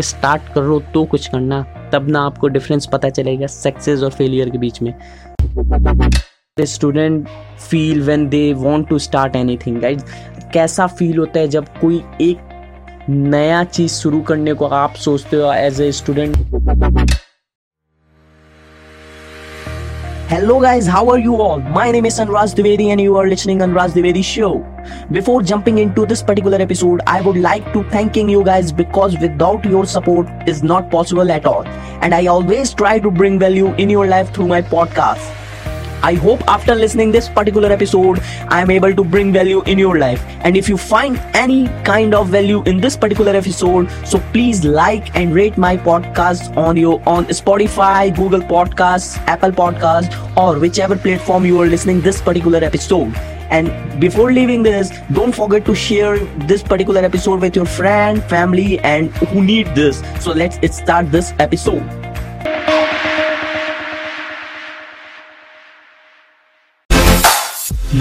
Start करो तो कुछ करना, तब ना आपको डिफरेंस पता चलेगा सक्सेस और फेलियर के बीच में। Student feel when they want to start anything guys कैसा फील होता है जब कोई एक नया चीज़ शुरू करने को आप सोचते हो as a student Hello guys, how are you all? My name is Anuraj Dwivedi and you are listening Anuraj Dwivedi show. Before jumping into this particular episode, I would like to thanking you guys because without your support is not possible at all. And I always try to bring value in your life through my podcast. I hope after listening this particular episode, I am able to bring value in your life. And if you find any kind of value in this particular episode, so please like and rate my podcast on your on Spotify, Google Podcasts, Apple Podcasts, or whichever platform you are listening this particular episode. And before leaving this, don't forget to share this particular episode with your friend, family, and who need this. So let's start this episode.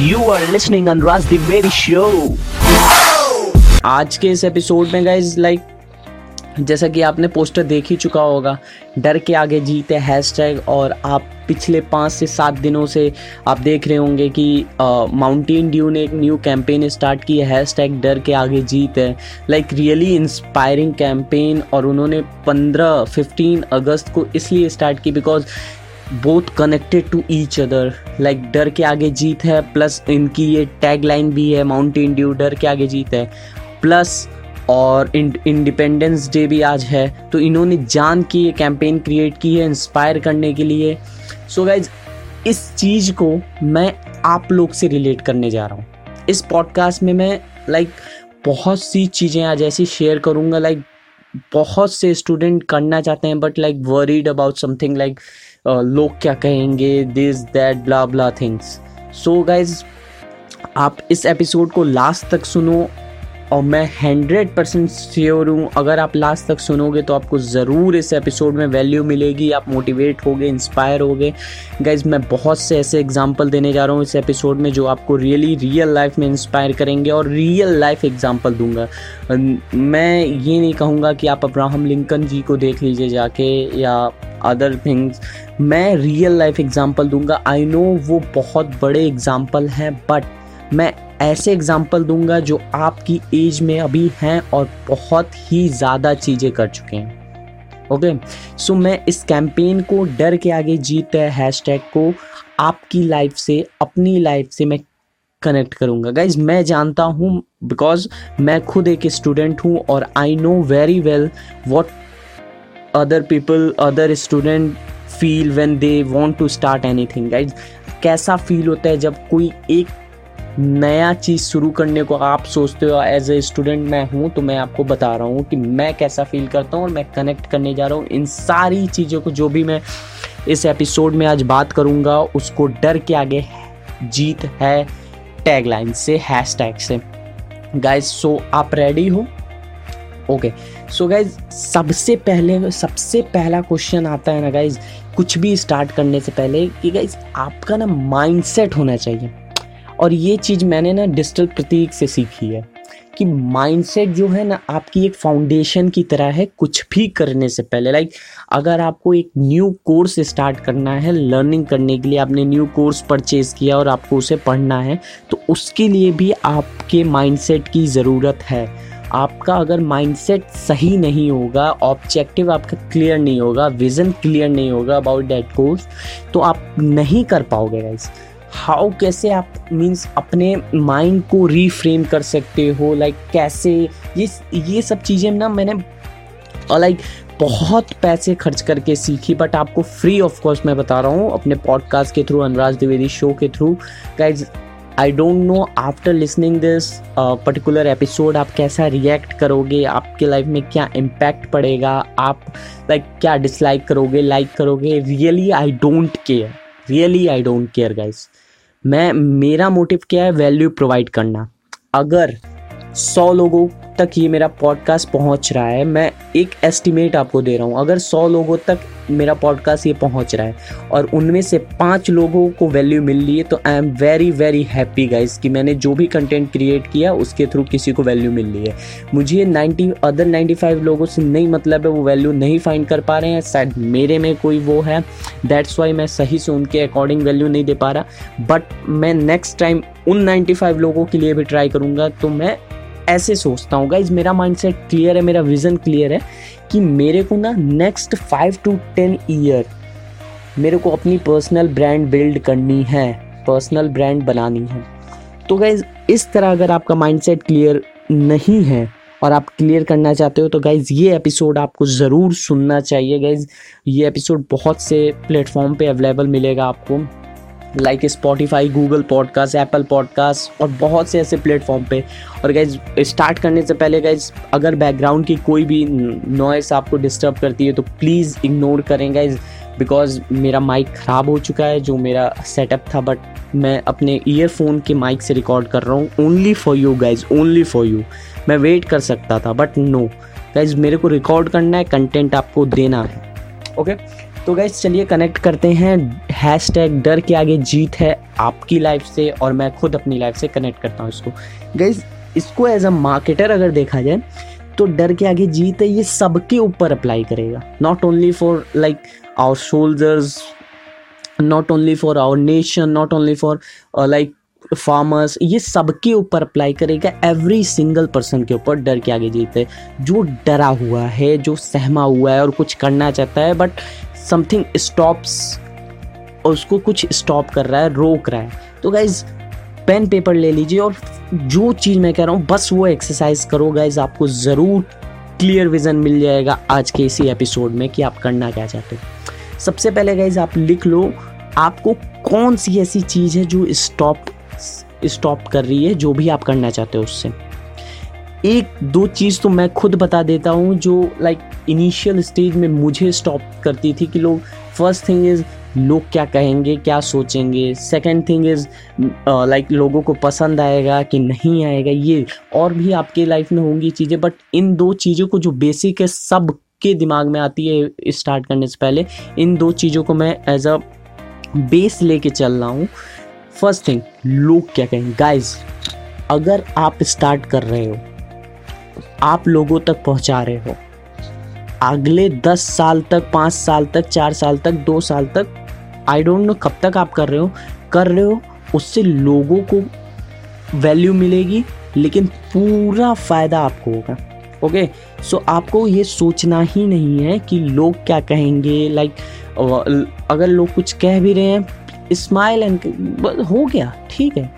You are listening on Raj Divedi Show. आज के इस episode में guys like जैसा कि आपने poster देख ही चुका होगा, डर के आगे जीत है हैशटैग और आप पिछले पाँच से सात दिनों से आप देख रहे होंगे कि माउंटेन ड्यू ने एक न्यू कैंपेन स्टार्ट की है हैश टैग डर के आगे जीत है लाइक रियली इंस्पायरिंग कैंपेन और उन्होंने पंद्रह फिफ्टीन अगस्त को इसलिए स्टार्ट की because both connected to each other like डर के आगे जीत है प्लस इनकी ये टैग लाइन भी है माउंटेन ड्यू डर के आगे जीत है। प्लस और इंडिपेंडेंस डे भी आज है। तो इन्होंने जान की ये कैंपेन क्रिएट की है इंस्पायर करने के लिए। सो so गाइज़ इस चीज़ को मैं आप लोग से रिलेट करने जा रहा हूँ। इस पॉडकास्ट में मैं लाइक like, बहुत सी चीज़ें आज ऐसी शेयर करूँगा लाइक like, बहुत से स्टूडेंट करना चाहते हैं but like worried about something like लोग क्या कहेंगे this that blah blah things so guys आप इस एपिसोड को लास्ट तक सुनो और मैं हंड्रेड परसेंट श्योर हूँ, अगर आप लास्ट तक सुनोगे तो आपको ज़रूर इस एपिसोड में वैल्यू मिलेगी, आप मोटिवेट होगे इंस्पायर होगे। गाइज़ मैं बहुत से ऐसे एग्जांपल देने जा रहा हूँ इस एपिसोड में जो आपको रियली रियल लाइफ में इंस्पायर करेंगे और रियल लाइफ एग्जांपल दूँगा। मैं ये नहीं कहूँगा कि आप अब्राहम लिंकन जी को देख लीजिए जाके या अदर थिंग्स मैं रियल लाइफ एग्जांपल दूँगा. आई नो वो बहुत बड़े एग्जांपल हैं बट मैं ऐसे एग्ज़ाम्पल दूँगा जो आपकी एज में अभी हैं और बहुत ही ज़्यादा चीज़ें कर चुके हैं. ओके सो मैं इस कैंपेन को डर के आगे जीत हैश को. आपकी लाइफ से, अपनी लाइफ से मैं कनेक्ट करूँगा. गाइज़ मैं जानता हूँ बिकॉज़ मैं खुद एक स्टूडेंट हूँ और I know very well what other people other student feel when they want to start anything guys कैसा फील होता है जब कोई एक नया चीज़ शुरू करने को आप सोचते हो एज ए स्टूडेंट मैं हूँ तो मैं आपको बता रहा हूँ कि मैं कैसा फील करता हूँ और मैं कनेक्ट करने जा रहा हूँ। इन सारी चीज़ों को जो भी मैं इस एपिसोड में आज बात करूँगा, उसको डर के आगे जीत है टैगलाइन से हैश टैग से। गाइज़ सो आप रेडी हो? ओके सो गाइज़ सबसे पहले, सबसे पहला क्वेश्चन आता है ना गाइज़ कुछ भी स्टार्ट करने से पहले कि गाइज़ आपका ना माइंडसेट होना चाहिए। और ये चीज़ मैंने ना डिजिटल प्रतीक से सीखी है कि माइंडसेट जो है ना आपकी एक फाउंडेशन की तरह है कुछ भी करने से पहले। लाइक अगर आपको एक न्यू कोर्स स्टार्ट करना है लर्निंग करने के लिए आपने न्यू कोर्स परचेज़ किया और आपको उसे पढ़ना है तो उसके लिए भी आपके माइंडसेट की ज़रूरत है। आपका अगर माइंडसेट सही नहीं होगा ऑब्जेक्टिव आपका क्लियर नहीं होगा विज़न क्लियर नहीं होगा अबाउट दैट कोर्स तो आप नहीं कर पाओगे गाइस हाउ कैसे आप मीन्स अपने माइंड को रीफ्रेम कर सकते हो? लाइक like, कैसे? ये ये सब चीज़ें ना मैंने लाइक बहुत पैसे खर्च करके सीखी बट आपको फ्री ऑफ़ कॉस्ट मैं बता रहा हूँ अपने पॉडकास्ट के थ्रू अनुराज द्विवेदी शो के through guys I don't know after listening this particular episode आप कैसा रिएक्ट करोगे? आपके लाइफ में क्या इम्पैक्ट पड़ेगा? आप लाइक like, क्या डिसलाइक करोगे लाइक like करोगे? Really I don't care really I don't care guys मैं मेरा मोटिव क्या है? वैल्यू प्रोवाइड करना. अगर सौ लोगों तक ये मेरा पॉडकास्ट पहुँच रहा है मैं एक एस्टिमेट आपको दे रहा हूँ। अगर सौ लोगों तक मेरा पॉडकास्ट ये पहुँच रहा है। और उनमें से पाँच लोगों को वैल्यू मिल रही है तो I am very very happy guys कि मैंने जो भी कंटेंट क्रिएट किया, उसके थ्रू किसी को वैल्यू मिल रही है। मुझे 90 अदर 95 लोगों से नहीं मतलब है, वो वैल्यू नहीं फाइंड कर पा रहे हैं। शायद मेरे में कोई वो है दैट्स वाई मैं सही से उनके अकॉर्डिंग वैल्यू नहीं दे पा रहा। बट मैं नेक्स्ट टाइम उन 95 लोगों के लिए भी ट्राई करूँगा तो मैं ऐसे सोचता हूँ गाइज़ मेरा माइंडसेट क्लियर है, मेरा विज़न क्लियर है कि मेरे को ना next five to ten year मेरे को अपनी पर्सनल ब्रांड बिल्ड करनी है पर्सनल ब्रांड बनानी है। तो गाइज़ इस तरह अगर आपका माइंडसेट क्लियर नहीं है और आप क्लियर करना चाहते हो तो गाइज़ ये एपिसोड आपको ज़रूर सुनना चाहिए गाइज़ ये एपिसोड बहुत से प्लेटफॉर्म पे अवेलेबल मिलेगा आपको। Like Spotify Google podcast Apple podcast और बहुत से ऐसे प्लेटफॉर्म पे। और गाइज़ स्टार्ट करने से पहले गाइज़ अगर बैकग्राउंड की कोई भी नॉइस आपको डिस्टर्ब करती है तो प्लीज़ इग्नोर करें गाइज़ बिकॉज़ मेरा माइक ख़राब हो चुका है, जो मेरा सेटअप था बट मैं अपने ईयरफोन के माइक से रिकॉर्ड कर रहा हूँ only for you guys only for you मैं वेट कर सकता था बट नो गाइज़ मेरे को रिकॉर्ड करना है कंटेंट आपको देना है। Okay okay? तो गाइज़ चलिए कनेक्ट करते हैं हैश टैग डर के आगे जीत है आपकी लाइफ से और मैं खुद अपनी लाइफ से कनेक्ट करता हूँ इसको। गाइज़ इसको एज अ मार्केटर अगर देखा जाए तो डर के आगे जीत है, ये सबके ऊपर अप्लाई करेगा। Not only for like our soldiers not only for our nation not only for like farmers ये सबके ऊपर अप्लाई करेगा। एवरी सिंगल पर्सन के ऊपर डर के आगे जीते जो डरा हुआ है, जो सहमा हुआ है और कुछ करना चाहता है बट समथिंग स्टॉप्स उसको कुछ स्टॉप कर रहा है, रोक रहा है। तो गाइज़ पेन पेपर ले लीजिए और जो चीज़ मैं कह रहा हूँ, बस वो एक्सरसाइज करो गाइज़ आपको ज़रूर क्लियर विजन मिल जाएगा आज के इसी एपिसोड में कि आप करना क्या चाहते हो। सबसे पहले गाइज़ आप लिख लो, आपको कौन सी ऐसी चीज़ है जो स्टॉप स्टॉप कर रही है, जो भी आप करना चाहते हो उससे। एक, दो चीज़ तो मैं खुद बता देता हूँ, जो लाइक इनिशियल स्टेज में मुझे स्टॉप करती थी कि लोग फ़र्स्ट थिंग इज़ लोग क्या कहेंगे, क्या सोचेंगे? सेकेंड थिंग इज़ लाइक लोगों को पसंद आएगा कि नहीं आएगा, ये और भी आपके लाइफ में होंगी चीज़ें बट इन दो चीज़ों को जो बेसिक है सब के दिमाग में आती है स्टार्ट करने से पहले, इन दो चीज़ों को मैं एज अ बेस लेके चल रहा हूँ। फ़र्स्ट थिंग लोग क्या कहेंगे? गाइस अगर आप स्टार्ट कर रहे हो, आप लोगों तक पहुँचा रहे हो, अगले दस साल तक, पाँच साल तक, चार साल तक, दो साल तक आई डोंट नो कब तक आप कर रहे हो। कर रहे हो उससे लोगों को वैल्यू मिलेगी लेकिन पूरा फ़ायदा आपको होगा। Okay okay? सो so, आपको ये सोचना ही नहीं है कि लोग क्या कहेंगे लाइक अगर लोग कुछ कह भी रहे हैं स्माइल एंड हो गया ठीक है।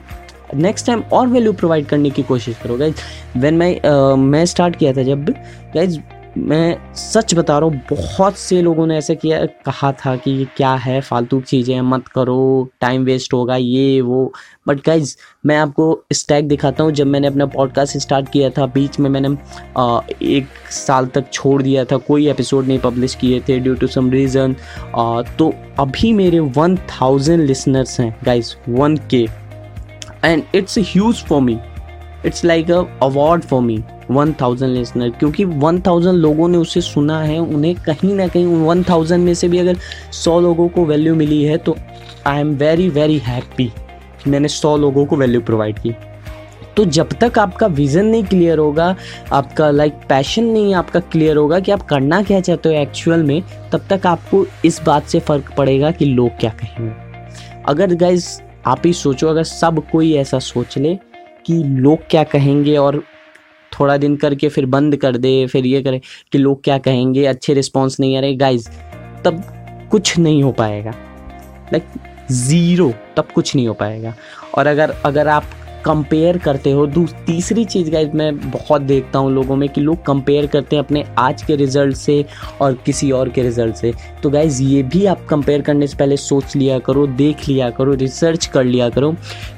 नेक्स्ट टाइम और वैल्यू प्रोवाइड करने की कोशिश करो गाइज़ व्हेन मैं मैं स्टार्ट किया था जब गाइज़ मैं सच बता रहा हूँ, बहुत से लोगों ने ऐसे किया, कहा था कि ये क्या है, फालतू चीज़ें मत करो टाइम वेस्ट होगा, ये, वो। बट गाइज़ मैं आपको स्टैक दिखाता हूँ, जब मैंने अपना पॉडकास्ट स्टार्ट किया था, बीच में मैंने एक साल तक छोड़ दिया था, कोई एपिसोड नहीं पब्लिश किए थे ड्यू टू सम रीज़न तो अभी मेरे वन थाउज़ेंड लिसनर्स हैं guys one K and it's huge for me it's like a award for me one thousand listener क्योंकि वन थाउज़ेंड लोगों ने उसे सुना है, उन्हें कहीं ना कहीं वन थाउज़ेंड में से भी अगर सौ लोगों को वैल्यू मिली है तो I am very very happy मैंने सौ लोगों को वैल्यू प्रोवाइड की। तो जब तक आपका विज़न नहीं क्लियर होगा, आपका लाइक पैशन नहीं आपका क्लियर होगा कि आप करना क्या चाहते हो एक्चुअल में, तब तक आपको इस बात से फ़र्क पड़ेगा कि लोग क्या कहेंगे। अगर गाइज़ आप ही सोचो, अगर सब कोई ऐसा सोच ले कि लोग क्या कहेंगे और थोड़ा दिन करके फिर बंद कर दे, फिर ये करे कि लोग क्या कहेंगे, अच्छे रिस्पॉन्स नहीं आ रहे। गाइज़ तब कुछ नहीं हो पाएगा। लाइक ज़ीरो तब कुछ नहीं हो पाएगा। और अगर अगर आप कंपेयर करते हो तीसरी चीज़ गाइज़ मैं बहुत देखता हूँ लोगों में कि लोग कंपेयर करते हैं अपने आज के रिज़ल्ट से और किसी और के रिज़ल्ट से। तो गाइज़ ये भी आप कंपेयर करने से पहले सोच लिया करो, देख लिया करो रिसर्च कर लिया करो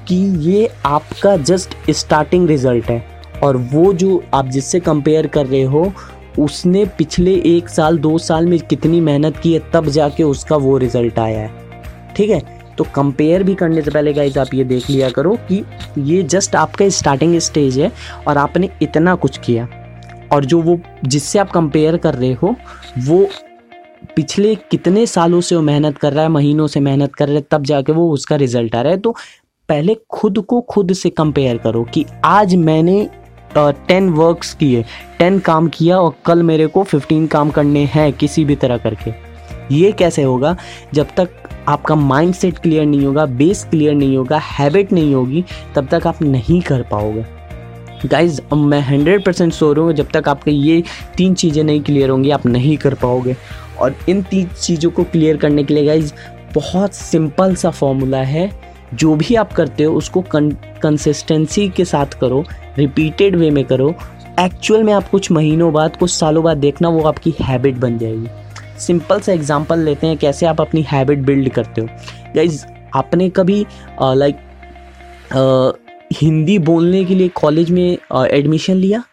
कि ये आपका जस्ट स्टार्टिंग रिज़ल्ट है। और वो जो आप जिससे कंपेयर कर रहे हो, उसने पिछले एक साल, दो साल में कितनी मेहनत की है, तब जाके उसका वो रिज़ल्ट आया है। ठीक है? तो कंपेयर भी करने से पहले गाइज़ आप ये देख लिया करो कि ये जस्ट आपका स्टार्टिंग स्टेज है और आपने इतना कुछ किया। और जो वो जिससे आप कंपेयर कर रहे हो, वो पिछले कितने सालों से वो मेहनत कर रहा है, महीनों से मेहनत कर रहा है, तब जाके वो उसका रिज़ल्ट आ रहा है। तो पहले खुद को खुद से कंपेयर करो कि आज मैंने टेन वर्क्स किए टेन काम किया और कल मेरे को फिफ्टीन काम करने हैं किसी भी तरह करके। ये कैसे होगा? जब तक आपका माइंड सेट क्लियर नहीं होगा बेस क्लियर नहीं होगा हैबिट नहीं होगी, तब तक आप नहीं कर पाओगे। गाइज़ मैं हंड्रेड परसेंट सो रहा हूँ, जब तक आपके ये तीन चीज़ें नहीं क्लियर होंगी, आप नहीं कर पाओगे। और इन तीन चीज़ों को क्लियर करने के लिए गाइज़ बहुत सिंपल सा फॉर्मूला है। जो भी आप करते हो, उसको कंसिस्टेंसी के साथ करो। रिपीटेड वे में करो। एक्चुअल में आप कुछ महीनों बाद, कुछ सालों बाद देखना, वो आपकी हैबिट बन जाएगी। सिंपल सा एग्जांपल लेते हैं कैसे आप अपनी हैबिट बिल्ड करते हो। गाइज़ आपने कभी लाइक हिंदी बोलने के लिए कॉलेज में एडमिशन लिया?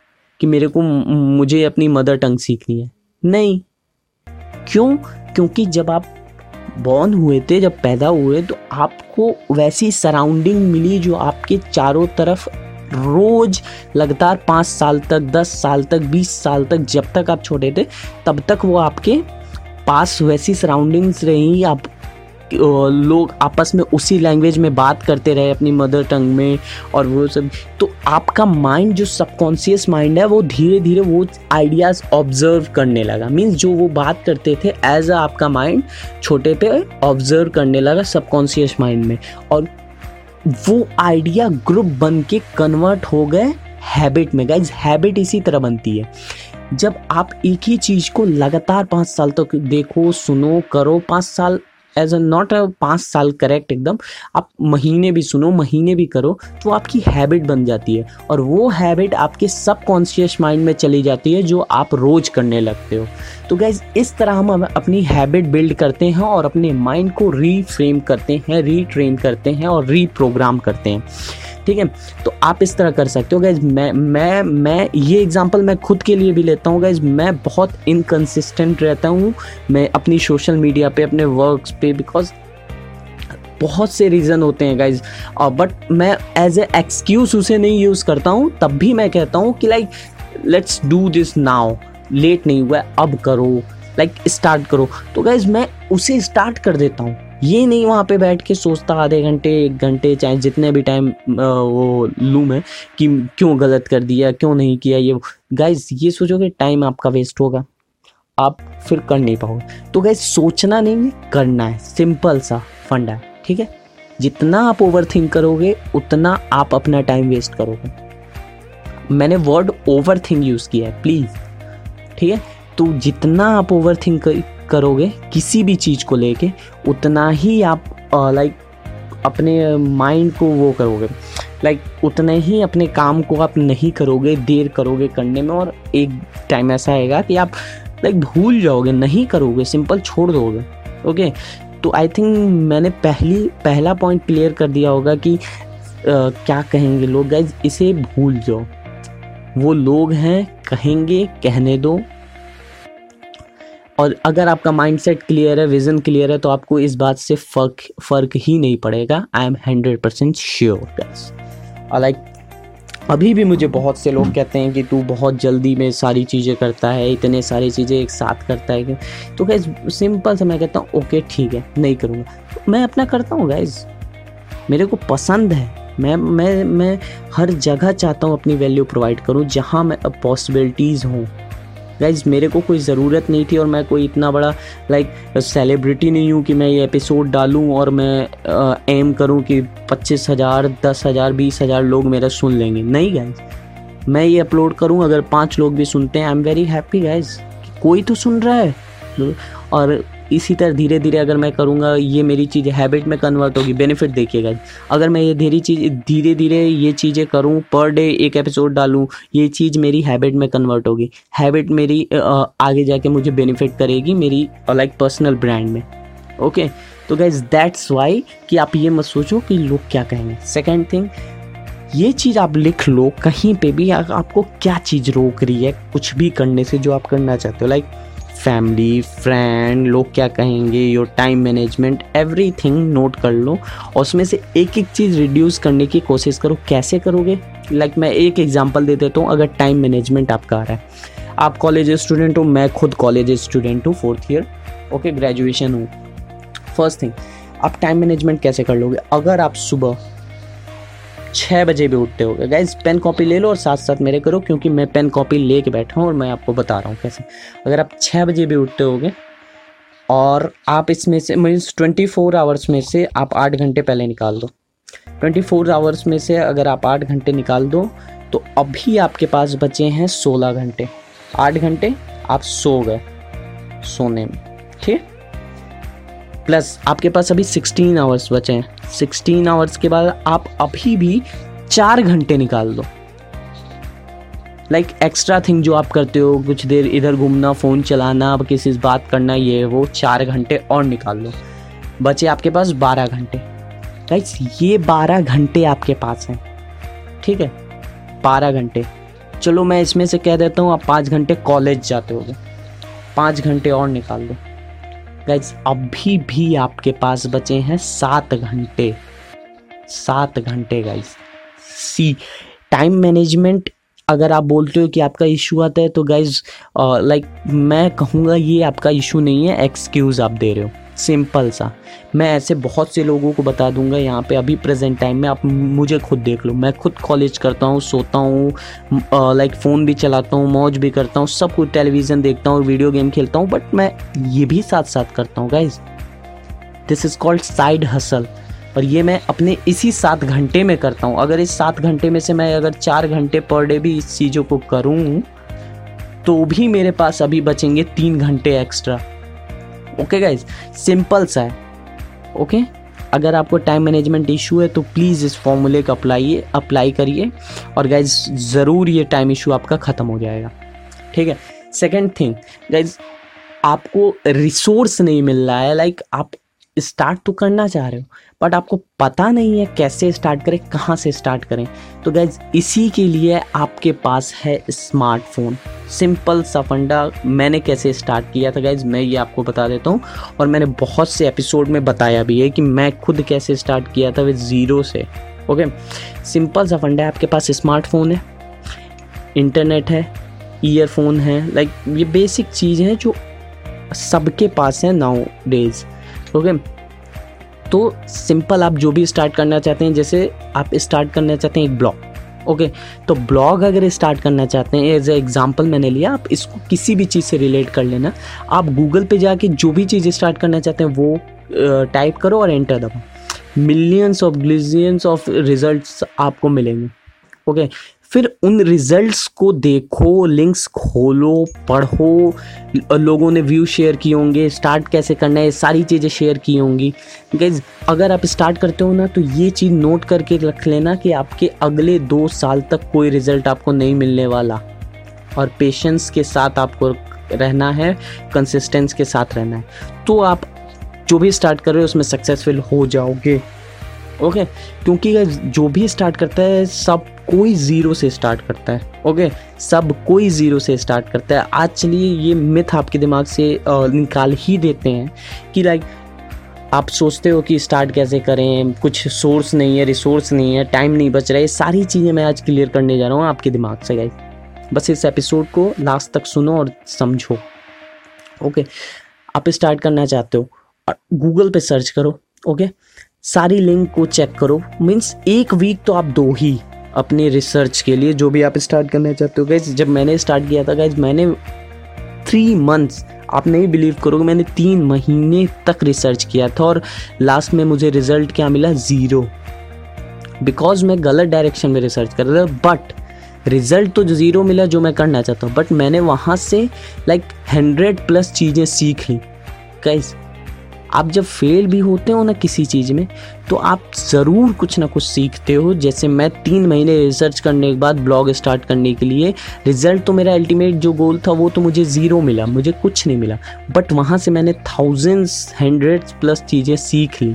कि मेरे को मुझे अपनी मदर टंग सीखनी है? नहीं। क्यों? क्योंकि जब आप बॉर्न हुए थे, जब पैदा हुए तो आपको वैसी सराउंडिंग मिली जो आपके चारों तरफ़ रोज लगातार पाँच साल तक, दस साल तक, बीस साल तक जब तक आप छोटे थे, तब तक वो आपके पास वैसी सराउंडिंग्स रही, आप लोग आपस में उसी लैंग्वेज में बात करते रहे अपनी मदर टंग में और वो सब। तो आपका माइंड जो सबकॉन्शियस माइंड है, वो धीरे धीरे वो आइडियाज़ ऑब्ज़र्व करने लगा। मीन्स जो वो बात करते थे एज अ आपका माइंड छोटे पे ऑब्ज़र्व करने लगा सबकॉन्शियस माइंड में। और वो आइडिया ग्रुप बन के कन्वर्ट हो गए हैबिट में। गाइज़ हैबिट इसी तरह बनती है। जब आप एक ही चीज़ को लगातार पाँच साल तक तो देखो, सुनो, करो, पाँच साल एज अ नॉट अ पाँच साल करेक्ट एकदम, आप महीने भी सुनो, महीने भी करो तो आपकी हैबिट बन जाती है। और वो हैबिट आपके सब कॉन्शियस माइंड में चली जाती है, जो आप रोज करने लगते हो। तो गैज इस तरह हम अपनी हैबिट बिल्ड करते हैं और अपने माइंड को रीफ्रेम करते हैं रीट्रेन करते हैं और रीप्रोग्राम करते हैं। ठीक है? तो आप इस तरह कर सकते हो गैज मैं मैं मैं ये एग्जांपल मैं खुद के लिए भी लेता हूँ गैज मैं बहुत इनकन्सिस्टेंट रहता हूँ मैं अपनी सोशल मीडिया पे अपने वर्क्स पे बिकॉज़ बहुत से रीज़न होते हैं गाइज़ बट मैं एज ए एक्सक्यूज उसे नहीं यूज़ करता हूँ तब भी मैं कहता हूँ कि like let's do this now late नहीं हुआ अब करो। लाइक like, स्टार्ट करो। तो गाइज़ मैं उसे स्टार्ट कर देता हूँ। ये नहीं वहाँ पे बैठ के सोचता आधे घंटे, एक घंटे चाहे जितने भी टाइम वो लूँ मैं कि क्यों गलत कर दिया, क्यों नहीं किया ये गाइज़ ये सोचोगे टाइम आपका वेस्ट होगा। आप फिर कर नहीं पाओगे। तो गाइज़ सोचना नहीं है, करना है। सिंपल सा फंडा है, ठीक है? जितना आप ओवर थिंक करोगे, उतना आप अपना टाइम वेस्ट करोगे। मैंने वर्ड ओवर थिंक यूज़ किया है प्लीज़ ठीक है? तो जितना आप ओवर थिंक करोगे किसी भी चीज़ को लेके उतना ही आप लाइक अपने माइंड को वो करोगे। लाइक उतने ही अपने काम को आप नहीं करोगे देर करोगे करने में और एक टाइम ऐसा आएगा कि आप लाइक भूल जाओगे नहीं करोगे सिंपल छोड़ दोगे ओके तो आई थिंक मैंने पहली पहला पॉइंट क्लियर कर दिया होगा कि आ, क्या कहेंगे लोग? गाइज़ इसे भूल जाओ। वो लोग हैं कहेंगे कहने दो और अगर आपका माइंडसेट क्लियर है विजन क्लियर है तो आपको इस बात से फ़र्क फ़र्क ही नहीं पड़ेगा। I am hundred percent sure guys like अभी भी मुझे बहुत से लोग कहते हैं कि तू बहुत जल्दी में सारी चीज़ें करता है, इतने सारी चीज़ें एक साथ करता है तो गैस सिंपल से मैं कहता हूँ ओके ठीक है, नहीं करूँगा। मैं अपना करता हूँ गैस मेरे को पसंद है। मैं मैं मैं हर जगह चाहता हूँ अपनी वैल्यू प्रोवाइड करूँ, जहाँ मैं पॉसिबिलिटीज़ हूँ। गाइज़ मेरे को कोई ज़रूरत नहीं थी और मैं कोई इतना बड़ा लाइक सेलिब्रिटी नहीं हूँ कि मैं ये एपिसोड डालूँ और मैं एम करूँ कि पच्चीस हज़ार, दस हज़ार, बीस हज़ार लोग मेरा सुन लेंगे। नहीं गाइज़ मैं ये अपलोड करूँ, अगर पाँच लोग भी सुनते हैं I am very happy guys कोई तो सुन रहा है। और इसी तरह धीरे धीरे अगर मैं करूँगा, ये मेरी चीज़ हैबिट में कन्वर्ट होगी। बेनिफिट देखिएगा अगर मैं ये धीरे चीज़, धीरे धीरे ये चीज़ें करूँ पर डे एक एपिसोड डालूँ, ये चीज़ मेरी हैबिट में कन्वर्ट होगी। हैबिट मेरी आगे जाके मुझे बेनिफिट करेगी मेरी लाइक पर्सनल ब्रांड में। ओके तो गाइज़ दैट्स वाई कि आप ये मत सोचो कि लोग क्या कहेंगे। सेकेंड थिंग ये चीज़ आप लिख लो, कहीं पे भी आपको क्या चीज़ रोक रही है, कुछ भी करने से जो आप करना चाहते हो। लाइक फैमिली फ्रेंड लोग क्या कहेंगे your time management everything note कर लो और उसमें से एक एक चीज़ रिड्यूस करने की कोशिश करो। कैसे करोगे? लाइक like मैं एक एग्जांपल दे देता हूँ, अगर टाइम मैनेजमेंट आपका आ रहा है। आप कॉलेज स्टूडेंट हो, मैं खुद कॉलेज स्टूडेंट हूँ फोर्थ ईयर ओके ग्रेजुएशन हूँ। फ़र्स्ट थिंग आप टाइम मैनेजमेंट कैसे कर लोगे? अगर आप सुबह छः बजे भी उठते हो गाइज़ पेन कॉपी ले लो और साथ साथ मेरे करो, क्योंकि मैं पेन कॉपी ले के बैठा हूँ और मैं आपको बता रहा हूँ कैसे। अगर आप छः बजे भी उठते होगे और आप इसमें से मीन्स ट्वेंटी फोर आवर्स में से आप आठ घंटे पहले निकाल दो। ट्वेंटी फोर आवर्स में से अगर आप आठ घंटे निकाल दो तो अभी आपके पास बचे हैं सोलह घंटे। आठ घंटे आप सो गए, सोने में। ठीक? प्लस आपके पास अभी सिक्सटीन आवर्स बचे हैं। सिक्सटीन आवर्स के बाद आप अभी भी चार घंटे निकाल दो। लाइक एक्स्ट्रा थिंग जो आप करते हो, कुछ देर इधर घूमना फ़ोन चलाना, किसी से बात करना, ये वो चार घंटे और निकाल लो बचे आपके पास बारह घंटे। गाइस ये बारह घंटे आपके पास हैं। ठीक है? बारह घंटे। चलो मैं इसमें से कह देता हूँ, आप पाँच घंटे कॉलेज जाते होगे। पाँच घंटे और निकाल दो। गाइज़ अभी भी आपके पास बचे हैं सात घंटे। सात घंटे गाइज़ सी टाइम मैनेजमेंट अगर आप बोलते हो कि आपका इशू आता है तो गाइज़ लाइक मैं कहूँगा ये आपका इशू नहीं है एक्सक्यूज़ आप दे रहे हो। सिंपल सा। मैं ऐसे बहुत से लोगों को बता दूँगा यहाँ पे अभी प्रेजेंट टाइम में, आप मुझे खुद देख लो। मैं खुद कॉलेज करता हूँ, सोता हूँ लाइक फ़ोन भी चलाता हूँ, मौज भी करता हूँ, सब कुछ टेलीविज़न देखता हूँ वीडियो गेम खेलता हूँ बट मैं ये भी साथ साथ करता हूँ guys this is called side hustle और ये मैं अपने इसी सात घंटे में करता हूँ। अगर इस सात घंटे में से मैं अगर चार घंटे पर डे भी इस चीज़ों को करूँ तो भी मेरे पास अभी बचेंगे तीन घंटे एक्स्ट्रा ओके गाइज़ सिंपल सा है. Okay okay? अगर आपको टाइम मैनेजमेंट इशू है तो प्लीज़ इस फॉर्मूले का अप्लाइए अप्लाई करिए. और गाइज़ ज़रूर ये टाइम इशू आपका ख़त्म हो जाएगा. ठीक है? सेकेंड थिंग गाइज़ आपको रिसोर्स नहीं मिल रहा है. लाइक like, आप स्टार्ट तो करना चाह रहे हो बट आपको पता नहीं है कैसे स्टार्ट करें, कहाँ से स्टार्ट करें। तो गैज इसी के लिए आपके पास है स्मार्टफ़ोन सिंपल सा फंडा, मैंने कैसे स्टार्ट किया था गैज मैं ये आपको बता देता हूँ, और मैंने बहुत से एपिसोड में बताया भी है कि मैं खुद कैसे स्टार्ट किया था विद ज़ीरो से। ओके सिंपल सा फंडा आपके पास स्मार्टफ़ोन है इंटरनेट है ईयरफोन है लाइक ये बेसिक चीज़ है जो सबके पास है नाउ डेज़ ओके तो सिंपल आप जो भी स्टार्ट करना चाहते हैं, जैसे आप स्टार्ट करना चाहते हैं एक ब्लॉग ओके तो ब्लॉग अगर स्टार्ट करना चाहते हैं एज ए एग्ज़ाम्पल मैंने लिया, आप इसको किसी भी चीज़ से रिलेट कर लेना। आप गूगल पे जाके जो भी चीज़ स्टार्ट करना चाहते हैं, वो टाइप करो और एंटर दबाओ। मिलियंस ऑफ़ ग्लिजियंस ऑफ़ रिजल्ट्स आपको मिलेंगे ओके फिर उन रिजल्ट्स को देखो लिंक्स खोलो, पढ़ो लोगों ने व्यू शेयर किए होंगे स्टार्ट कैसे करना है सारी चीज़ें शेयर की होंगी। गाइज़ अगर आप स्टार्ट करते हो ना तो ये चीज़ नोट करके रख लेना कि आपके अगले दो साल तक कोई रिज़ल्ट आपको नहीं मिलने वाला। और पेशेंस के साथ आपको रहना है कंसिस्टेंस के साथ रहना है। तो आप जो भी स्टार्ट कर रहे हो, उसमें सक्सेसफुल हो जाओगे। ओके क्योंकि जो भी स्टार्ट करता है, सब कोई ज़ीरो से स्टार्ट करता है। ओके सब कोई ज़ीरो से स्टार्ट करता है। आज चलिए ये मिथ आपके दिमाग से निकाल ही देते हैं कि लाइक आप सोचते हो कि स्टार्ट कैसे करें, कुछ सोर्स नहीं है रिसोर्स नहीं है टाइम नहीं बच रहा है। सारी चीज़ें मैं आज क्लियर करने जा रहा हूँ आपके दिमाग से गाइस बस इस एपिसोड को लास्ट तक सुनो और समझो। ओके आप स्टार्ट करना चाहते हो, और गूगल पे सर्च करो। ओके सारी लिंक को चेक करो। मीन्स एक वीक तो आप दो ही अपने रिसर्च के लिए जो भी आप स्टार्ट करना चाहते हो। गैस जब मैंने स्टार्ट किया था गैस मैंने थ्री मंथ्स आप नहीं बिलीव करोगे, मैंने तीन महीने तक रिसर्च किया था और लास्ट में मुझे रिज़ल्ट क्या मिला? ज़ीरो बिकॉज़ मैं गलत डायरेक्शन में रिसर्च कर रहा था बट रिज़ल्ट तो ज़ीरो मिला जो मैं करना चाहता हूँ। बट मैंने वहाँ से लाइक हंड्रेड प्लस चीज़ें सीख ली। कैसे आप जब फेल भी होते हो ना किसी चीज़ में तो आप ज़रूर कुछ ना कुछ सीखते हो। जैसे मैं तीन महीने रिसर्च करने के बाद ब्लॉग स्टार्ट करने के लिए रिज़ल्ट तो मेरा अल्टीमेट जो गोल था, वो तो मुझे ज़ीरो मिला, मुझे कुछ नहीं मिला। बट वहाँ से मैंने थाउजेंड्स हंड्रेड्स प्लस चीज़ें सीख ली।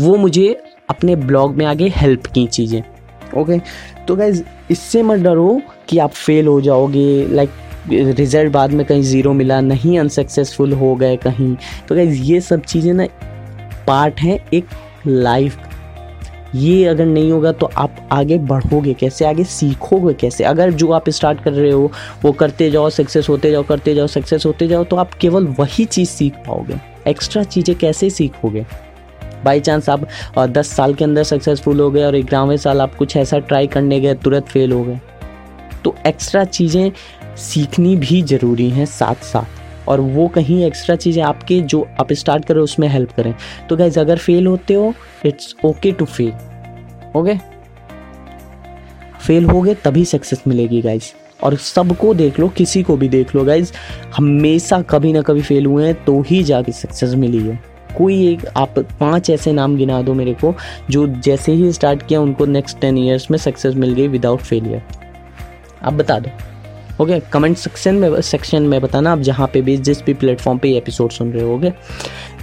वो मुझे अपने ब्लॉग में आगे हेल्प की चीज़ें। Okay okay. तो गाइज़ इससे मत डरो कि आप फेल हो जाओगे लाइक रिज़ल्ट बाद में कहीं ज़ीरो मिला, नहीं अनसक्सेसफुल हो गए कहीं। तो गाइज़ ये सब चीज़ें ना पार्ट हैं एक लाइफ ये अगर नहीं होगा तो आप आगे बढ़ोगे कैसे? आगे सीखोगे कैसे? अगर जो आप स्टार्ट कर रहे हो, वो करते जाओ सक्सेस होते जाओ, करते जाओ सक्सेस होते जाओ तो आप केवल वही चीज़ सीख पाओगे। एक्स्ट्रा चीज़ें कैसे सीखोगे? बाई चांस आप दस साल के अंदर सक्सेसफुल हो गए और ग्यारहवें साल आप कुछ ऐसा ट्राई करने गए, तुरंत फेल हो गए। तो एक्स्ट्रा चीज़ें सीखनी भी ज़रूरी हैं साथ साथ और वो कहीं एक्स्ट्रा चीज़ें आपके जो आप स्टार्ट करें, उसमें हेल्प करें। तो गाइज़ अगर फेल होते हो it's okay to fail okay fail हो गए, तभी सक्सेस मिलेगी गाइज़ और सबको देख लो, किसी को भी देख लो गाइज़ हमेशा कभी ना कभी फेल हुए हैं तो ही जाके सक्सेस मिली है। कोई एक, आप पाँच ऐसे नाम गिना दो मेरे को, जो जैसे ही स्टार्ट किया, उनको नेक्स्ट टेन ईयर्स में सक्सेस मिल गई विदाउट फेलियर आप बता दो। ओके कमेंट सेक्शन में सेक्शन में बताना आप जहाँ पे भी, जिस भी प्लेटफॉर्म पे एपिसोड सुन रहे होगे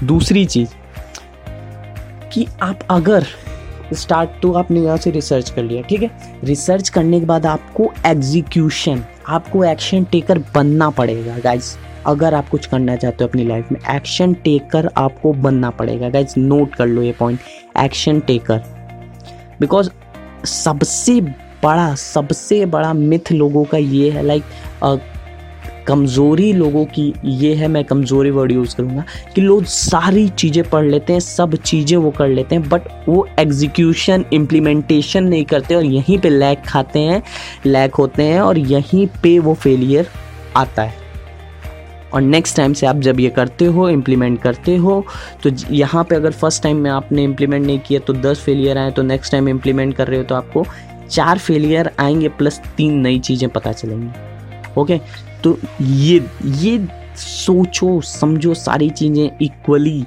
दूसरी चीज़, कि आप अगर स्टार्ट तो आपने यहाँ से रिसर्च कर लिया, ठीक है? रिसर्च करने के बाद आपको एग्जीक्यूशन आपको एक्शन टेकर बनना पड़ेगा गाइज़ अगर आप कुछ करना चाहते हो अपनी लाइफ में एक्शन टेकर आपको बनना पड़ेगा गाइज़ नोट कर लो ये पॉइंट एक्शन टेकर बिकॉज़ सबसे बड़ा, सबसे बड़ा मिथ लोगों का ये है लाइक कमज़ोरी लोगों की ये है, मैं कमज़ोरी वर्ड यूज़ करूँगा, कि लोग सारी चीज़ें पढ़ लेते हैं, सब चीज़ें वो कर लेते हैं बट वो एग्जीक्यूशन इम्प्लीमेंटेशन नहीं करते और यहीं पे लैक खाते हैं लैक होते हैं और यहीं पे वो फेलियर आता है। और नेक्स्ट टाइम से आप जब ये करते हो इम्प्लीमेंट करते हो तो यहाँ पे अगर फ़र्स्ट टाइम में आपने इम्प्लीमेंट नहीं किया तो दस फेलियर आए तो नेक्स्ट टाइम इम्प्लीमेंट कर रहे हो तो आपको चार फेलियर आएँगे प्लस तीन नई चीज़ें पता चलेंगी। ओके तो ये ये सोचो समझो सारी चीज़ें इक्वली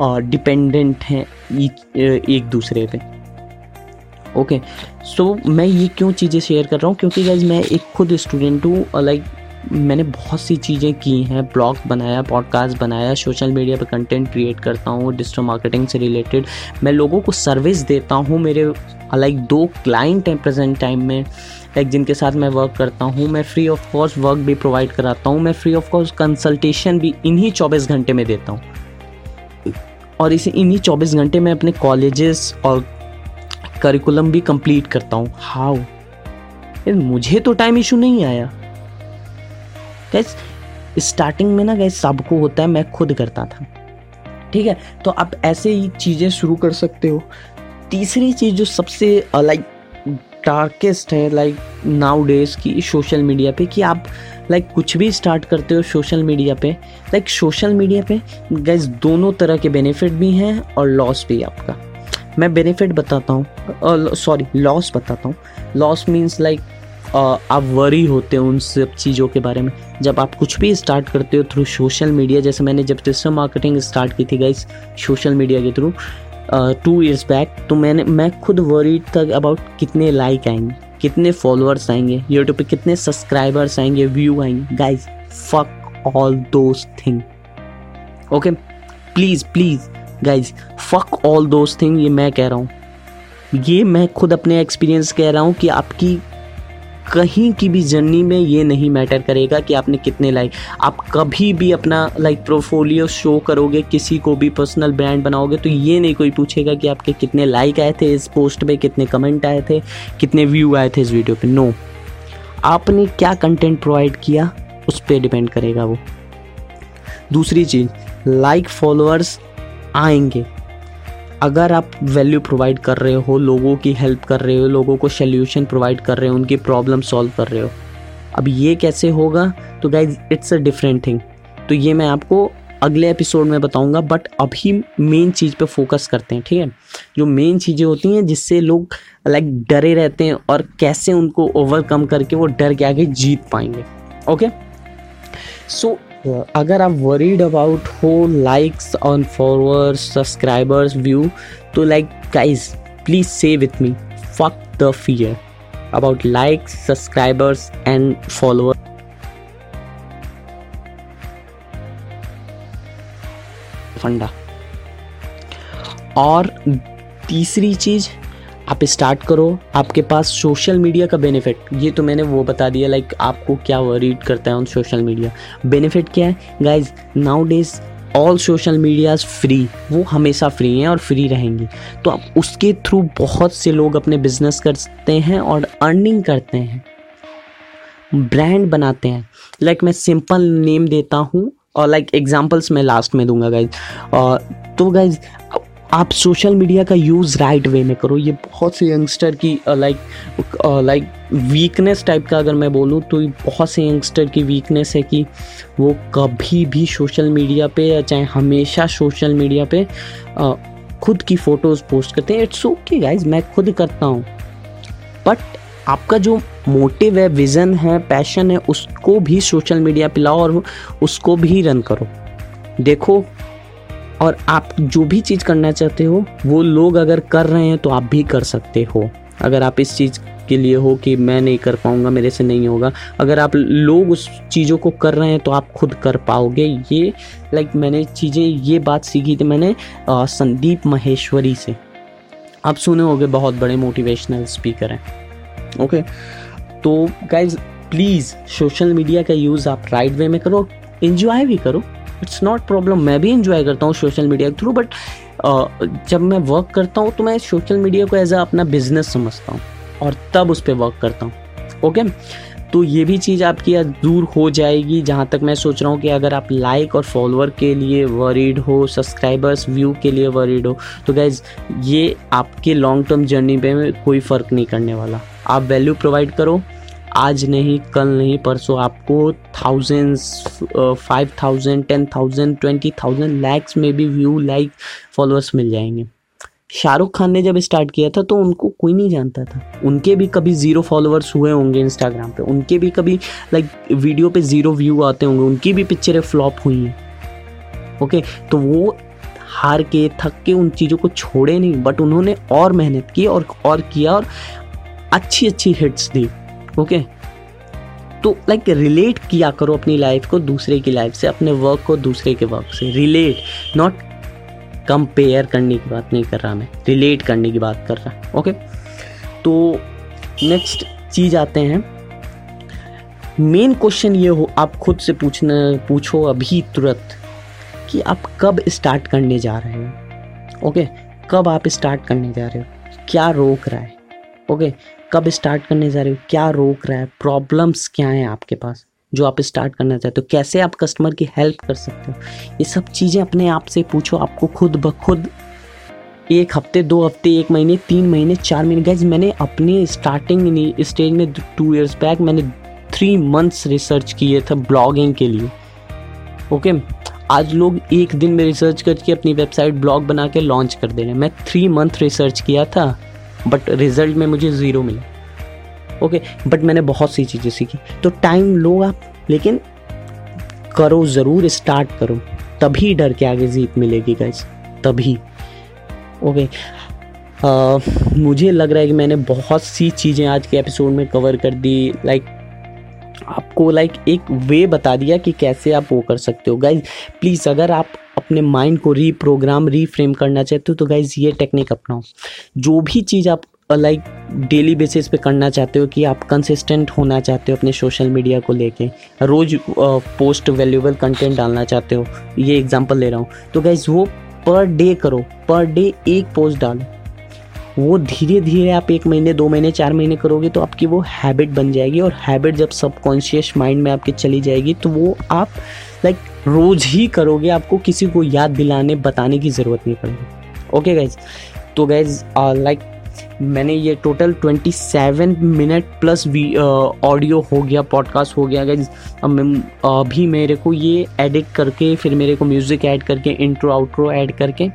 डिपेंडेंट हैं एक दूसरे पे। ओके सो so, मैं ये क्यों चीज़ें शेयर कर रहा हूँ? क्योंकि गाइज़ मैं एक खुद स्टूडेंट हूँ लाइक मैंने बहुत सी चीज़ें की हैं, ब्लॉग बनाया पॉडकास्ट बनाया सोशल मीडिया पर कंटेंट क्रिएट करता हूँ डिजिटल मार्केटिंग से रिलेटेड मैं लोगों को सर्विस देता हूँ, मेरे लाइक दो क्लाइंट हैं प्रेजेंट टाइम में लाइक जिनके साथ मैं वर्क करता हूँ। मैं फ्री ऑफ़ कॉस्ट वर्क भी प्रोवाइड कराता हूँ, मैं फ्री ऑफ़ कॉस्ट कंसल्टेशन भी इन्हीं चौबीस घंटे में देता हूँ। और इसे इन्हीं चौबीस घंटे में अपने कॉलेजेस और करिकुलम भी कंप्लीट करता हूँ। हाउ मुझे तो टाइम इशू नहीं आया। गैस स्टार्टिंग में ना गैस सबको होता है, मैं खुद करता था। ठीक है? तो आप ऐसे ही चीज़ें शुरू कर सकते हो। तीसरी चीज़ जो सबसे लाइक डार्केस्ट है लाइक नाउ डेज़ की सोशल मीडिया पे कि आप लाइक कुछ भी स्टार्ट करते हो सोशल मीडिया पे लाइक सोशल मीडिया पे गैस दोनों तरह के बेनिफिट भी हैं और लॉस भी आपका। मैं बेनिफिट बताता हूँ सॉरी लॉस बताता हूँ। लॉस मीन्स लाइक आप वरी होते हो उन सब चीज़ों के बारे में। जब आप कुछ भी स्टार्ट करते हो थ्रू सोशल मीडिया जैसे मैंने जब डिजिटल मार्केटिंग स्टार्ट की थी गाइस सोशल मीडिया के थ्रू टू ईयर्स बैक तो मैंने, मैं खुद वरीड था अबाउट कितने लाइक आएँगे, कितने फॉलोअर्स आएँगे यूट्यूब पे कितने सब्सक्राइबर्स आएँगे व्यू आएँगे। Guys fuck all those thing okay please please guys fuck all those thing ये मैं कह रहा हूँ। ये मैं खुद अपने एक्सपीरियंस कह रहा हूँ कि आपकी कहीं की भी जर्नी में ये नहीं मैटर करेगा कि आपने कितने लाइक आप कभी भी अपना लाइक प्रोफोलियो शो करोगे, किसी को भी पर्सनल ब्रांड बनाओगे तो ये नहीं कोई पूछेगा कि आपके कितने लाइक आए थे इस पोस्ट पे, कितने कमेंट आए थे, कितने व्यू आए थे इस वीडियो पे। नो आपने क्या कंटेंट प्रोवाइड किया, उस पर डिपेंड करेगा वो। दूसरी चीज़ लाइक फॉलोअर्स आएँगे। अगर आप वैल्यू प्रोवाइड कर रहे हो, लोगों की हेल्प कर रहे हो, लोगों को सोल्यूशन प्रोवाइड कर रहे हो, उनकी प्रॉब्लम सॉल्व कर रहे हो, अब ये कैसे होगा? तो guys it's a different thing तो ये मैं आपको अगले एपिसोड में बताऊँगा बट अभी मेन चीज़ पे फोकस करते हैं, ठीक है? जो मेन चीज़ें होती हैं, जिससे लोग लाइक डरे रहते हैं और कैसे उनको ओवरकम करके वो डर के आगे जीत पाएँगे ओके सो अगर आप वरीड अबाउट हो likes on followers subscribers view तो like guys please say with me fuck the fear about likes subscribers and followers फंडा। और तीसरी चीज़ आप स्टार्ट करो, आपके पास सोशल मीडिया का बेनिफिट ये तो मैंने वो बता दिया लाइक आपको क्या रीड करता है ऑन सोशल मीडिया बेनिफिट क्या है? Guys nowadays all social medias free वो हमेशा फ्री हैं और फ्री रहेंगी। तो आप उसके थ्रू बहुत से लोग अपने बिज़नेस करते हैं और अर्निंग करते हैं। ब्रांड बनाते हैं। लाइक like मैं सिंपल नेम देता हूँ और लाइक like एग्जांपल्स मैं लास्ट में दूँगा गाइज़ और तो गाइज़ आप सोशल मीडिया का यूज़ राइट वे में करो। ये बहुत से यंगस्टर की लाइक लाइक वीकनेस टाइप का अगर मैं बोलूँ तो बहुत से यंगस्टर की वीकनेस है कि वो कभी भी सोशल मीडिया पे या चाहे हमेशा सोशल मीडिया पे uh, खुद की फ़ोटोज़ पोस्ट करते हैं। इट्स ओके गाइज़ मैं खुद करता हूँ। बट आपका जो मोटिव है विज़न है पैशन है उसको भी सोशल मीडिया पे लाओ और उसको भी रन करो। देखो और आप जो भी चीज़ करना चाहते हो वो लोग अगर कर रहे हैं तो आप भी कर सकते हो। अगर आप इस चीज़ के लिए हो कि मैं नहीं कर पाऊँगा मेरे से नहीं होगा अगर आप लोग उस चीज़ों को कर रहे हैं तो आप खुद कर पाओगे। ये लाइक मैंने चीज़ें ये बात सीखी थी मैंने आ, संदीप महेश्वरी से। आप सुने होगे बहुत बड़े मोटिवेशनल स्पीकर हैं। ओके तो गाइज़ प्लीज़ सोशल मीडिया का यूज़ आप राइट वे में करो इन्जॉय भी करो। इट्स नॉट प्रॉब्लम मैं भी इंजॉय करता हूँ सोशल मीडिया के थ्रू बट जब मैं वर्क करता हूँ तो मैं सोशल मीडिया को एज अ अपना बिज़नेस समझता हूँ और तब उस पर वर्क करता हूँ। ओके तो ये भी चीज़ आपकी दूर हो जाएगी, जहाँ तक मैं सोच रहा हूँ कि अगर आप लाइक और फॉलोअर के लिए वरीड हो सब्सक्राइबर्स व्यू के लिए वरीड हो तो गैज ये आपके लॉन्ग टर्म जर्नी पे कोई फ़र्क नहीं करने वाला। आप वैल्यू प्रोवाइड करो आज नहीं, कल नहीं, परसों आपको thousands five thousand ten thousand twenty thousand lakhs में भी व्यू लाइक फॉलोअर्स मिल जाएँगे। शाहरुख खान ने जब स्टार्ट किया था तो उनको कोई नहीं जानता था। उनके भी कभी ज़ीरो फॉलोअर्स हुए होंगे इंस्टाग्राम पे। उनके भी कभी लाइक वीडियो पे ज़ीरो व्यू आते होंगे। उनकी भी पिक्चरें फ्लॉप हुई हैं। ओके तो वो हार के, थक के उन चीज़ों को छोड़े नहीं बट उन्होंने और मेहनत की और और किया और अच्छी अच्छी हिट्स दी। ओके तो लाइक रिलेट किया करो अपनी लाइफ को दूसरे की लाइफ से, अपने वर्क को दूसरे के वर्क से। रिलेट नॉट कंपेयर करने की बात नहीं कर रहा मैं। रिलेट करने की बात कर रहा ओके तो नेक्स्ट चीज़ आते हैं। मेन क्वेश्चन ये हो, आप खुद से पूछना, पूछो अभी तुरंत कि आप कब स्टार्ट करने जा रहे हो ओके कब आप स्टार्ट करने जा रहे हो? क्या रोक रहा है? ओके कब स्टार्ट करने जा रहे हो? क्या रोक रहा है? प्रॉब्लम्स क्या हैं आपके पास? जो आप स्टार्ट करना चाहते हो, कैसे आप कस्टमर की हेल्प कर सकते हो? ये सब चीज़ें अपने आप से पूछो, आपको खुद ब खुद एक हफ़्ते, दो हफ़्ते, एक महीने, तीन महीने, चार महीने। गैस मैंने अपने स्टार्टिंग स्टेज में टू इयर्स बैक मैंने थ्री मंथ्स रिसर्च किए थे ब्लॉगिंग के लिए। ओके आज लोग एक दिन में रिसर्च करके अपनी वेबसाइट ब्लॉग बना के लॉन्च कर दे रहे हैं। मैं थ्री मंथ रिसर्च किया था। बट रिज़ल्ट में मुझे ज़ीरो मिला। ओके बट मैंने बहुत सी चीज़ें सीखी। तो टाइम लो आप, लेकिन करो ज़रूर स्टार्ट करो। तभी डर के आगे जीत मिलेगी गाइस तभी। ओके मुझे लग रहा है कि मैंने बहुत सी चीज़ें आज के एपिसोड में कवर कर दी। लाइक आपको लाइक एक वे बता दिया कि कैसे आप वो कर सकते हो। गाइज़ प्लीज़ अगर आप अपने माइंड को रीप्रोग्राम रीफ्रेम करना चाहते हो तो गाइज़ ये टेक्निक अपनाओ। जो भी चीज़ आप लाइक डेली बेसिस पे करना चाहते हो कि आप कंसिस्टेंट होना चाहते हो अपने सोशल मीडिया को लेके, रोज़ पोस्ट वैल्यूबल कंटेंट डालना चाहते हो, ये एग्जांपल ले रहा हूँ। तो गाइज़ वो पर डे करो पर डे एक पोस्ट डालो। वो धीरे धीरे आप एक महीने, दो महीने, चार महीने करोगे तो आपकी वो हैबिट बन जाएगी और हैबिट जब सबकॉन्शियस माइंड में आपके चली जाएगी तो वो आप लाइक रोज़ ही करोगे, आपको किसी को याद दिलाने, बताने की ज़रूरत नहीं पड़ेगी। ओके गाइज़ तो गाइज़ लाइक मैंने ये टोटल 27 मिनट प्लस ऑडियो हो गया पॉडकास्ट हो गया गाइज़ अभी मेरे को ये एडिट करके, फिर मेरे को म्यूज़िक ऐड करके इंट्रो आउट्रो ऐड करके,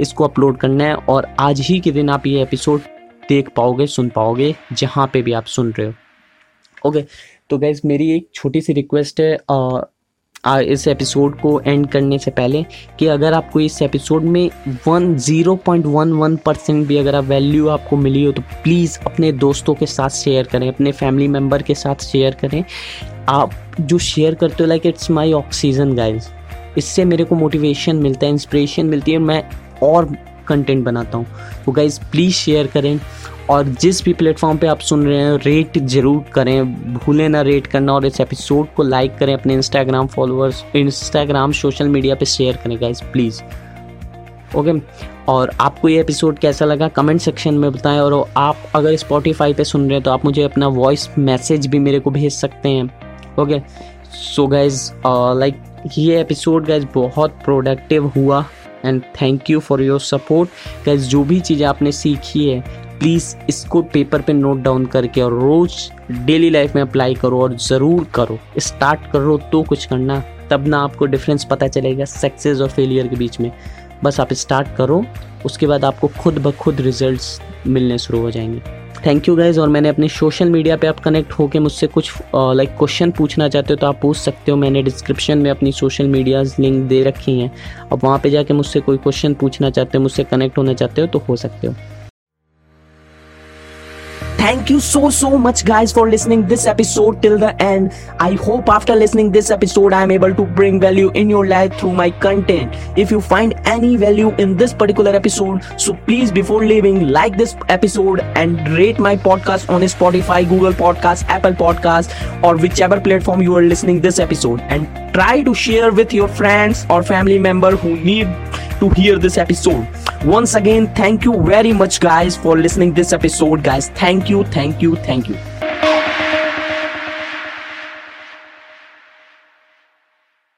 इसको अपलोड करना है और आज ही के दिन आप ये एपिसोड देख पाओगे, सुन पाओगे, जहाँ पे भी आप सुन रहे हो। ओके तो गैस मेरी एक छोटी सी रिक्वेस्ट है इस एपिसोड को एंड करने से पहले कि अगर आपको इस एपिसोड में one zero point one one percent भी अगर आप वैल्यू आपको मिली हो तो प्लीज़ अपने दोस्तों के साथ शेयर करें, अपने फैमिली मेंबर के साथ शेयर करें। आप जो शेयर करते हो like it's my oxygen guys इससे मेरे को मोटिवेशन मिलता है इंस्पिरेशन मिलती है मैं और कंटेंट बनाता हूँ। तो गाइज़ प्लीज़ शेयर करें। और जिस भी प्लेटफॉर्म पे आप सुन रहे हैं रेट ज़रूर करें। भूलें ना रेट करना और इस एपिसोड को लाइक करें अपने Instagram followers Instagram social media पे शेयर करें गाइज़ प्लीज़ ओके और आपको ये एपिसोड कैसा लगा? कमेंट सेक्शन में बताएँ और आप अगर स्पॉटिफाई पे सुन रहे हैं तो आप मुझे अपना वॉइस मैसेज भी मेरे को भेज सकते हैं। ओके सो गाइज़ लाइक ये एपिसोड गाइज़ बहुत प्रोडक्टिव हुआ। And thank you for your support guys जो भी चीज़ें आपने सीखी है प्लीज़ इसको पेपर पे नोट डाउन करके और रोज़ डेली लाइफ में अप्लाई करो और ज़रूर करो। स्टार्ट करो तो कुछ करना, तब ना आपको डिफरेंस पता चलेगा सक्सेस और फेलियर के बीच में। बस आप स्टार्ट करो, उसके बाद आपको खुद ब खुद रिजल्ट्स मिलने शुरू हो जाएँगे। थैंक यू गाइज़ और मैंने अपने सोशल मीडिया पे आप कनेक्ट होकर मुझसे कुछ लाइक क्वेश्चन पूछना चाहते हो तो आप पूछ सकते हो। मैंने डिस्क्रिप्शन में अपनी सोशल मीडियाज लिंक दे रखी हैं। अब वहाँ पे जाके मुझसे कोई क्वेश्चन पूछना चाहते हो, मुझसे कनेक्ट होना चाहते हो तो हो सकते हो। Thank you so so much guys for listening this episode till the end. I hope after listening this episode i am able to bring value in your life through my content. If you find any value in this particular episode so please before leaving like this episode and rate my podcast on spotify google podcast apple podcast or whichever platform you are listening this episode. And try to share with your friends or family member who need to hear this episode. Once again thank you very much guys for listening this episode guys. Thank you thank you thank you